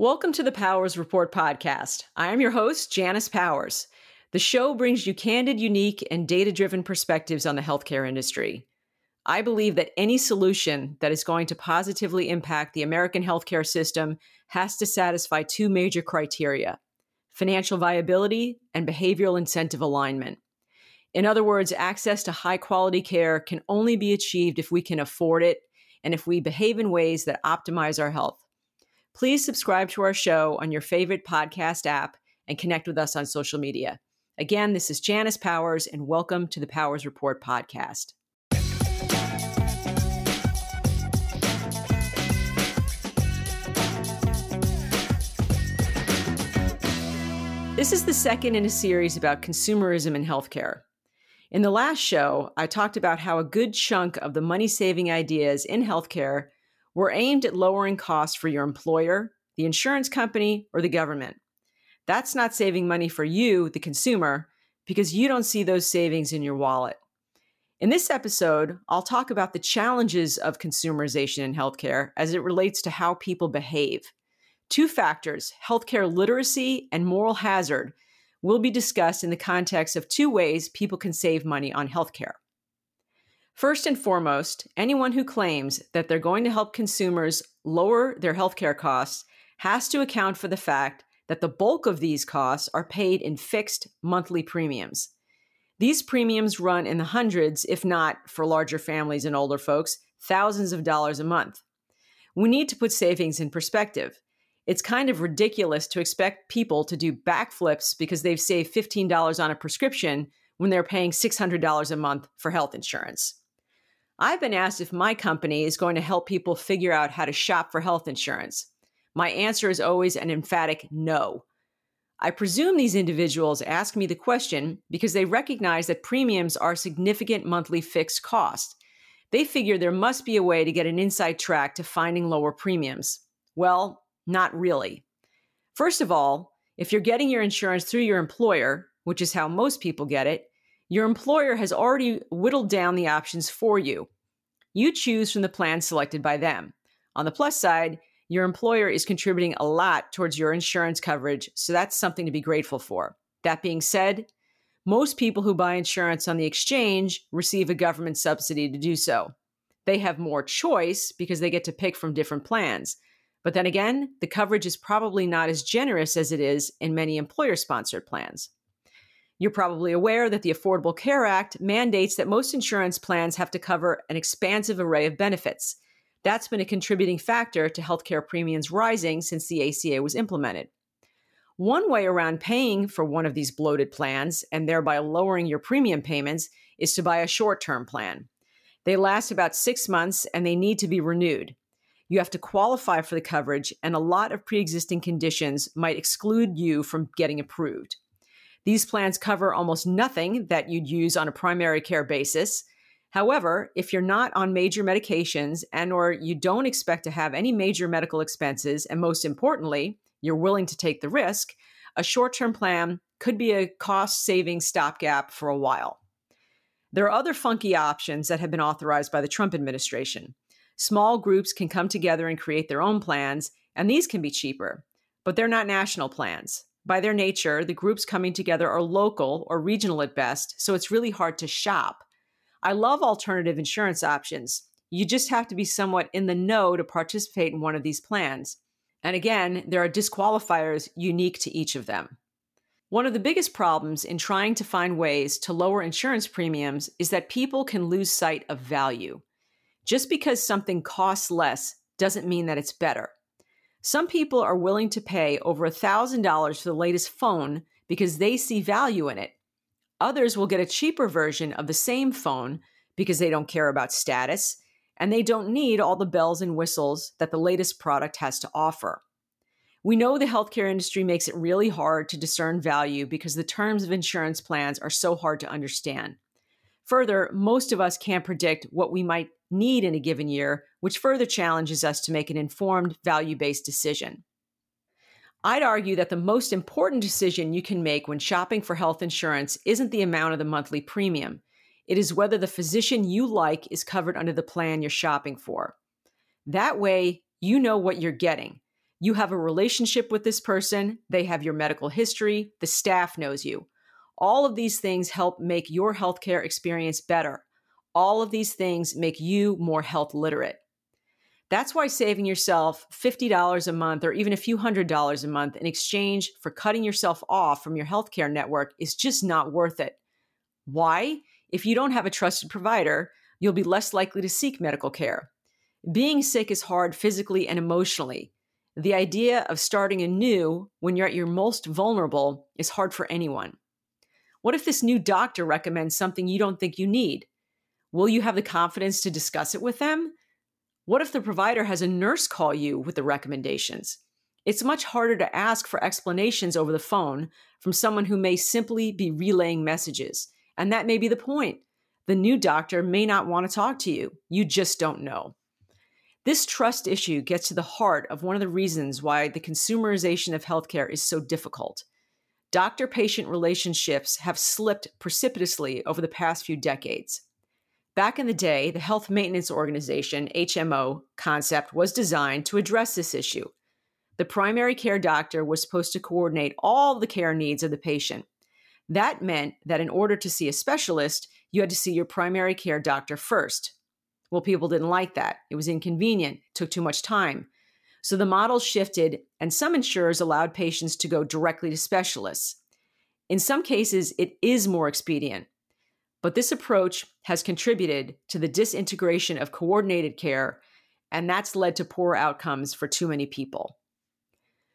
Welcome to the Powers Report podcast. I am your host, Janice Powers. The show brings you candid, unique, and data driven perspectives on the healthcare industry. I believe that any solution that is going to positively impact the American healthcare system has to satisfy two major criteria financial viability and behavioral incentive alignment. In other words, access to high quality care can only be achieved if we can afford it and if we behave in ways that optimize our health. Please subscribe to our show on your favorite podcast app and connect with us on social media. Again, this is Janice Powers, and welcome to the Powers Report podcast. This is the second in a series about consumerism in healthcare. In the last show, I talked about how a good chunk of the money saving ideas in healthcare were aimed at lowering costs for your employer, the insurance company, or the government. That's not saving money for you, the consumer, because you don't see those savings in your wallet. In this episode, I'll talk about the challenges of consumerization in healthcare as it relates to how people behave. Two factors, healthcare literacy and moral hazard, will be discussed in the context of two ways people can save money on healthcare. First and foremost, anyone who claims that they're going to help consumers lower their healthcare costs has to account for the fact that the bulk of these costs are paid in fixed monthly premiums. These premiums run in the hundreds, if not for larger families and older folks, thousands of dollars a month. We need to put savings in perspective. It's kind of ridiculous to expect people to do backflips because they've saved $15 on a prescription when they're paying $600 a month for health insurance. I've been asked if my company is going to help people figure out how to shop for health insurance. My answer is always an emphatic no. I presume these individuals ask me the question because they recognize that premiums are significant monthly fixed cost. They figure there must be a way to get an inside track to finding lower premiums. Well, not really. First of all, if you're getting your insurance through your employer, which is how most people get it, your employer has already whittled down the options for you. You choose from the plan selected by them. On the plus side, your employer is contributing a lot towards your insurance coverage, so that's something to be grateful for. That being said, most people who buy insurance on the exchange receive a government subsidy to do so. They have more choice because they get to pick from different plans. But then again, the coverage is probably not as generous as it is in many employer sponsored plans. You're probably aware that the Affordable Care Act mandates that most insurance plans have to cover an expansive array of benefits. That's been a contributing factor to healthcare premiums rising since the ACA was implemented. One way around paying for one of these bloated plans and thereby lowering your premium payments is to buy a short term plan. They last about six months and they need to be renewed. You have to qualify for the coverage, and a lot of pre existing conditions might exclude you from getting approved. These plans cover almost nothing that you'd use on a primary care basis. However, if you're not on major medications and or you don't expect to have any major medical expenses and most importantly, you're willing to take the risk, a short-term plan could be a cost-saving stopgap for a while. There are other funky options that have been authorized by the Trump administration. Small groups can come together and create their own plans, and these can be cheaper, but they're not national plans. By their nature, the groups coming together are local or regional at best, so it's really hard to shop. I love alternative insurance options. You just have to be somewhat in the know to participate in one of these plans. And again, there are disqualifiers unique to each of them. One of the biggest problems in trying to find ways to lower insurance premiums is that people can lose sight of value. Just because something costs less doesn't mean that it's better. Some people are willing to pay over $1,000 for the latest phone because they see value in it. Others will get a cheaper version of the same phone because they don't care about status and they don't need all the bells and whistles that the latest product has to offer. We know the healthcare industry makes it really hard to discern value because the terms of insurance plans are so hard to understand. Further, most of us can't predict what we might need in a given year, which further challenges us to make an informed, value based decision. I'd argue that the most important decision you can make when shopping for health insurance isn't the amount of the monthly premium. It is whether the physician you like is covered under the plan you're shopping for. That way, you know what you're getting. You have a relationship with this person, they have your medical history, the staff knows you. All of these things help make your healthcare experience better. All of these things make you more health literate. That's why saving yourself $50 a month or even a few hundred dollars a month in exchange for cutting yourself off from your healthcare network is just not worth it. Why? If you don't have a trusted provider, you'll be less likely to seek medical care. Being sick is hard physically and emotionally. The idea of starting anew when you're at your most vulnerable is hard for anyone. What if this new doctor recommends something you don't think you need? Will you have the confidence to discuss it with them? What if the provider has a nurse call you with the recommendations? It's much harder to ask for explanations over the phone from someone who may simply be relaying messages. And that may be the point. The new doctor may not want to talk to you. You just don't know. This trust issue gets to the heart of one of the reasons why the consumerization of healthcare is so difficult. Doctor patient relationships have slipped precipitously over the past few decades. Back in the day, the Health Maintenance Organization, HMO, concept was designed to address this issue. The primary care doctor was supposed to coordinate all the care needs of the patient. That meant that in order to see a specialist, you had to see your primary care doctor first. Well, people didn't like that. It was inconvenient, took too much time. So the model shifted, and some insurers allowed patients to go directly to specialists. In some cases, it is more expedient. But this approach has contributed to the disintegration of coordinated care, and that's led to poor outcomes for too many people.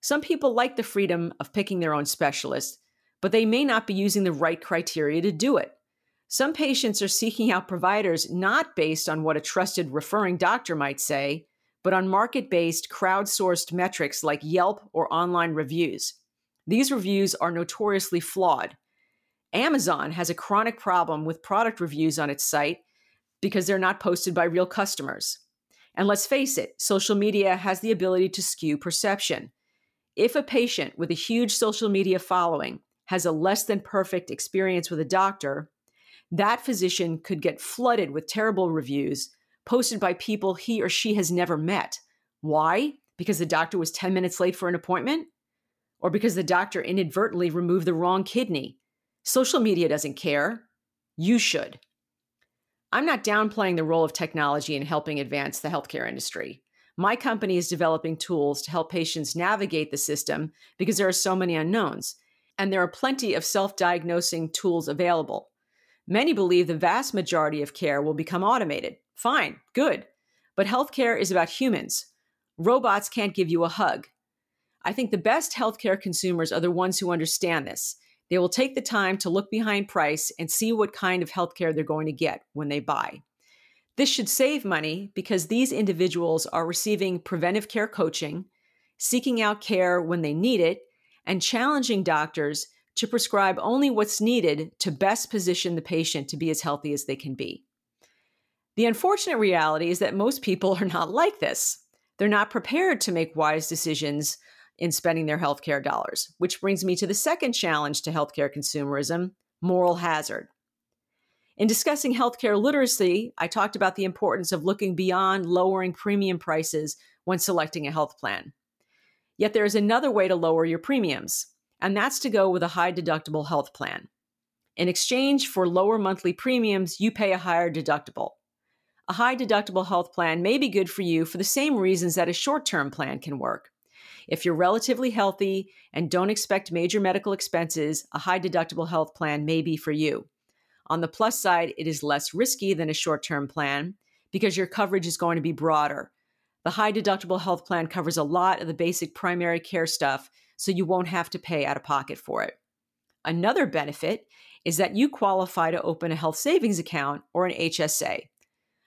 Some people like the freedom of picking their own specialist, but they may not be using the right criteria to do it. Some patients are seeking out providers not based on what a trusted referring doctor might say, but on market based, crowdsourced metrics like Yelp or online reviews. These reviews are notoriously flawed. Amazon has a chronic problem with product reviews on its site because they're not posted by real customers. And let's face it, social media has the ability to skew perception. If a patient with a huge social media following has a less than perfect experience with a doctor, that physician could get flooded with terrible reviews posted by people he or she has never met. Why? Because the doctor was 10 minutes late for an appointment? Or because the doctor inadvertently removed the wrong kidney? Social media doesn't care. You should. I'm not downplaying the role of technology in helping advance the healthcare industry. My company is developing tools to help patients navigate the system because there are so many unknowns, and there are plenty of self diagnosing tools available. Many believe the vast majority of care will become automated. Fine, good. But healthcare is about humans. Robots can't give you a hug. I think the best healthcare consumers are the ones who understand this they will take the time to look behind price and see what kind of healthcare they're going to get when they buy. This should save money because these individuals are receiving preventive care coaching, seeking out care when they need it, and challenging doctors to prescribe only what's needed to best position the patient to be as healthy as they can be. The unfortunate reality is that most people are not like this. They're not prepared to make wise decisions in spending their healthcare dollars, which brings me to the second challenge to healthcare consumerism moral hazard. In discussing healthcare literacy, I talked about the importance of looking beyond lowering premium prices when selecting a health plan. Yet there is another way to lower your premiums, and that's to go with a high deductible health plan. In exchange for lower monthly premiums, you pay a higher deductible. A high deductible health plan may be good for you for the same reasons that a short term plan can work. If you're relatively healthy and don't expect major medical expenses, a high deductible health plan may be for you. On the plus side, it is less risky than a short term plan because your coverage is going to be broader. The high deductible health plan covers a lot of the basic primary care stuff, so you won't have to pay out of pocket for it. Another benefit is that you qualify to open a health savings account or an HSA.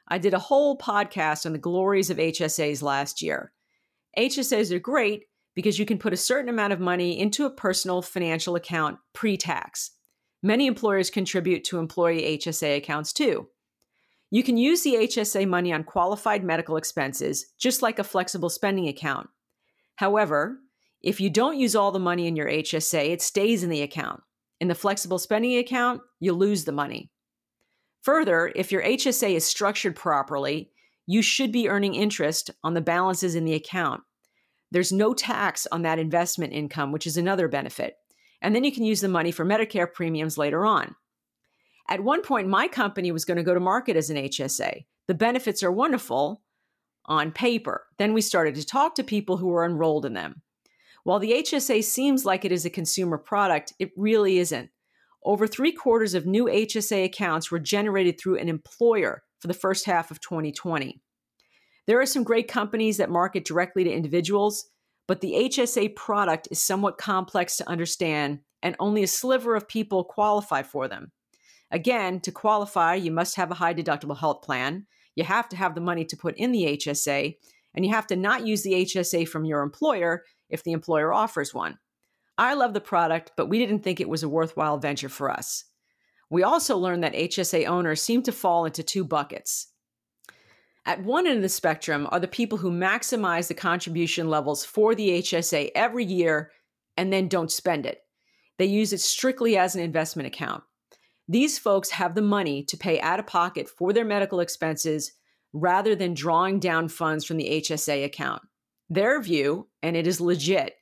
I did a whole podcast on the glories of HSAs last year. HSAs are great because you can put a certain amount of money into a personal financial account pre tax. Many employers contribute to employee HSA accounts too. You can use the HSA money on qualified medical expenses, just like a flexible spending account. However, if you don't use all the money in your HSA, it stays in the account. In the flexible spending account, you lose the money. Further, if your HSA is structured properly, you should be earning interest on the balances in the account. There's no tax on that investment income, which is another benefit. And then you can use the money for Medicare premiums later on. At one point, my company was going to go to market as an HSA. The benefits are wonderful on paper. Then we started to talk to people who were enrolled in them. While the HSA seems like it is a consumer product, it really isn't. Over three quarters of new HSA accounts were generated through an employer for the first half of 2020. There are some great companies that market directly to individuals, but the HSA product is somewhat complex to understand, and only a sliver of people qualify for them. Again, to qualify, you must have a high deductible health plan. You have to have the money to put in the HSA, and you have to not use the HSA from your employer if the employer offers one. I love the product, but we didn't think it was a worthwhile venture for us. We also learned that HSA owners seem to fall into two buckets. At one end of the spectrum are the people who maximize the contribution levels for the HSA every year and then don't spend it. They use it strictly as an investment account. These folks have the money to pay out of pocket for their medical expenses rather than drawing down funds from the HSA account. Their view, and it is legit,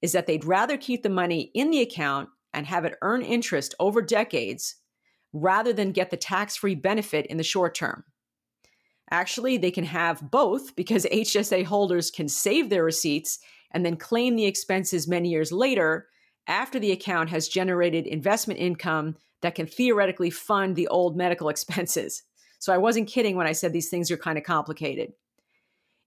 is that they'd rather keep the money in the account and have it earn interest over decades rather than get the tax free benefit in the short term. Actually, they can have both because HSA holders can save their receipts and then claim the expenses many years later after the account has generated investment income that can theoretically fund the old medical expenses. So I wasn't kidding when I said these things are kind of complicated.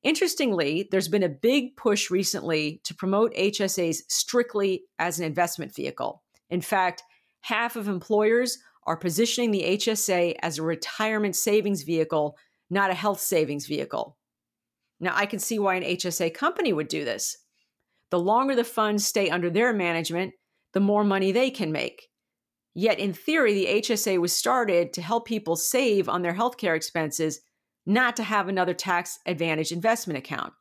Interestingly, there's been a big push recently to promote HSAs strictly as an investment vehicle. In fact, half of employers are positioning the HSA as a retirement savings vehicle, not a health savings vehicle. Now, I can see why an HSA company would do this. The longer the funds stay under their management, the more money they can make. Yet, in theory, the HSA was started to help people save on their healthcare expenses, not to have another tax advantage investment account.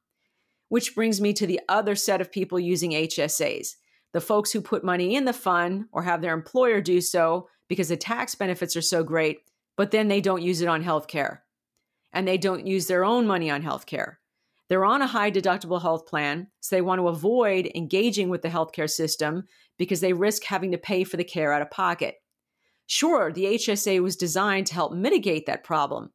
Which brings me to the other set of people using HSAs the folks who put money in the fund or have their employer do so because the tax benefits are so great, but then they don't use it on healthcare. And they don't use their own money on healthcare. They're on a high deductible health plan, so they want to avoid engaging with the healthcare system because they risk having to pay for the care out of pocket. Sure, the HSA was designed to help mitigate that problem.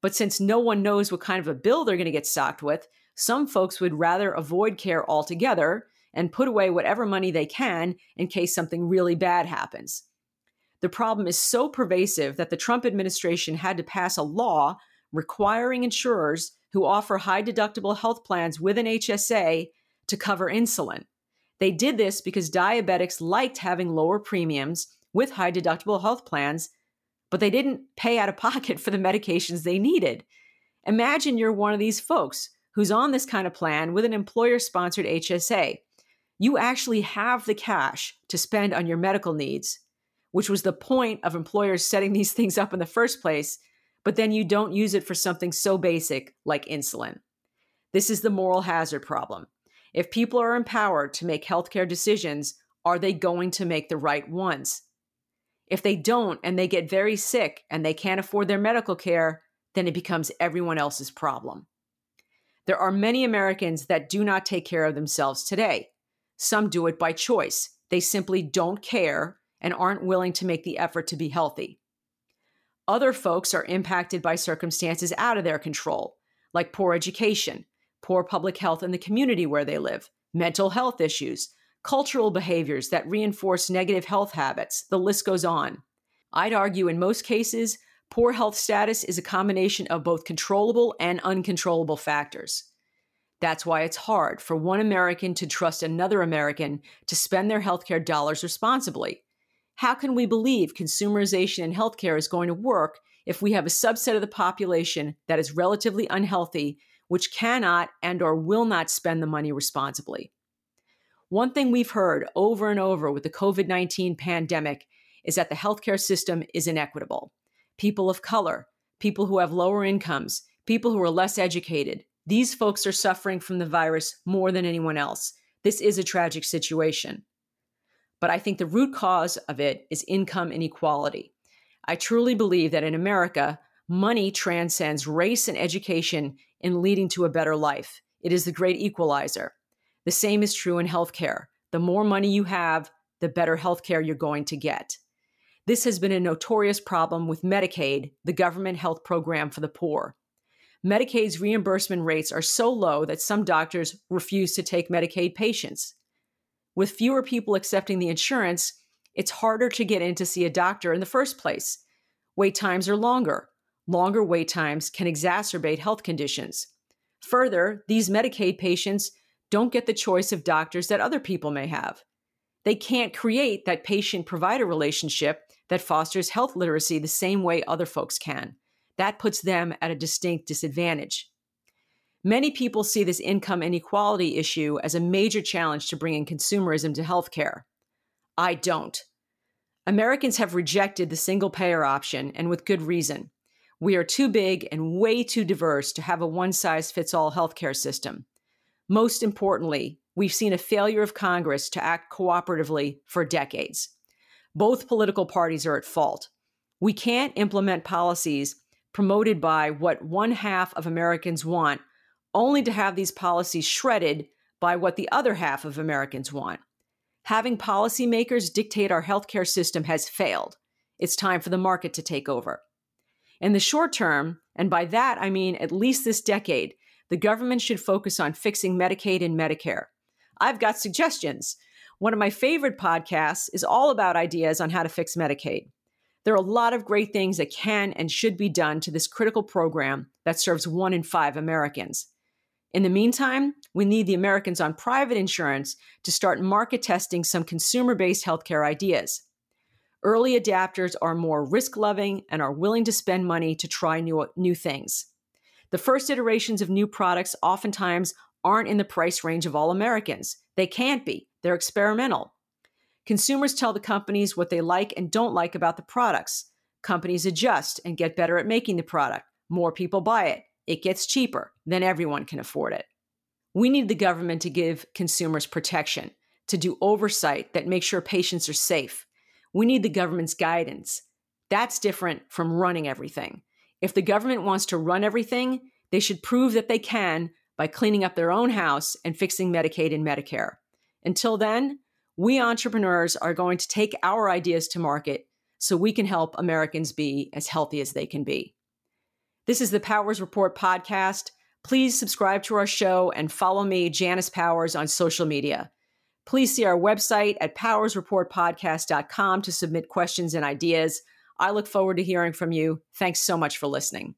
But since no one knows what kind of a bill they're going to get socked with, some folks would rather avoid care altogether and put away whatever money they can in case something really bad happens. The problem is so pervasive that the Trump administration had to pass a law requiring insurers who offer high deductible health plans with an HSA to cover insulin. They did this because diabetics liked having lower premiums with high deductible health plans, but they didn't pay out of pocket for the medications they needed. Imagine you're one of these folks who's on this kind of plan with an employer sponsored HSA. You actually have the cash to spend on your medical needs, which was the point of employers setting these things up in the first place, but then you don't use it for something so basic like insulin. This is the moral hazard problem. If people are empowered to make healthcare decisions, are they going to make the right ones? If they don't and they get very sick and they can't afford their medical care, then it becomes everyone else's problem. There are many Americans that do not take care of themselves today. Some do it by choice. They simply don't care and aren't willing to make the effort to be healthy. Other folks are impacted by circumstances out of their control, like poor education, poor public health in the community where they live, mental health issues, cultural behaviors that reinforce negative health habits. The list goes on. I'd argue in most cases, poor health status is a combination of both controllable and uncontrollable factors. That's why it's hard for one American to trust another American to spend their healthcare dollars responsibly. How can we believe consumerization in healthcare is going to work if we have a subset of the population that is relatively unhealthy which cannot and or will not spend the money responsibly. One thing we've heard over and over with the COVID-19 pandemic is that the healthcare system is inequitable. People of color, people who have lower incomes, people who are less educated, these folks are suffering from the virus more than anyone else. This is a tragic situation. But I think the root cause of it is income inequality. I truly believe that in America, money transcends race and education in leading to a better life. It is the great equalizer. The same is true in healthcare. The more money you have, the better healthcare you're going to get. This has been a notorious problem with Medicaid, the government health program for the poor. Medicaid's reimbursement rates are so low that some doctors refuse to take Medicaid patients. With fewer people accepting the insurance, it's harder to get in to see a doctor in the first place. Wait times are longer. Longer wait times can exacerbate health conditions. Further, these Medicaid patients don't get the choice of doctors that other people may have. They can't create that patient provider relationship that fosters health literacy the same way other folks can. That puts them at a distinct disadvantage. Many people see this income inequality issue as a major challenge to bringing consumerism to healthcare. I don't. Americans have rejected the single payer option, and with good reason. We are too big and way too diverse to have a one size fits all healthcare system. Most importantly, we've seen a failure of Congress to act cooperatively for decades. Both political parties are at fault. We can't implement policies promoted by what one half of Americans want, only to have these policies shredded by what the other half of Americans want. Having policymakers dictate our healthcare system has failed. It's time for the market to take over. In the short term, and by that I mean at least this decade, the government should focus on fixing Medicaid and Medicare. I've got suggestions. One of my favorite podcasts is all about ideas on how to fix Medicaid. There are a lot of great things that can and should be done to this critical program that serves one in five Americans. In the meantime, we need the Americans on private insurance to start market testing some consumer based healthcare ideas. Early adapters are more risk loving and are willing to spend money to try new, new things. The first iterations of new products oftentimes aren't in the price range of all Americans. They can't be, they're experimental. Consumers tell the companies what they like and don't like about the products. Companies adjust and get better at making the product. More people buy it. It gets cheaper. Then everyone can afford it. We need the government to give consumers protection, to do oversight that makes sure patients are safe. We need the government's guidance. That's different from running everything. If the government wants to run everything, they should prove that they can by cleaning up their own house and fixing Medicaid and Medicare. Until then, we entrepreneurs are going to take our ideas to market so we can help Americans be as healthy as they can be. This is the Powers Report podcast. Please subscribe to our show and follow me, Janice Powers, on social media. Please see our website at powersreportpodcast.com to submit questions and ideas. I look forward to hearing from you. Thanks so much for listening.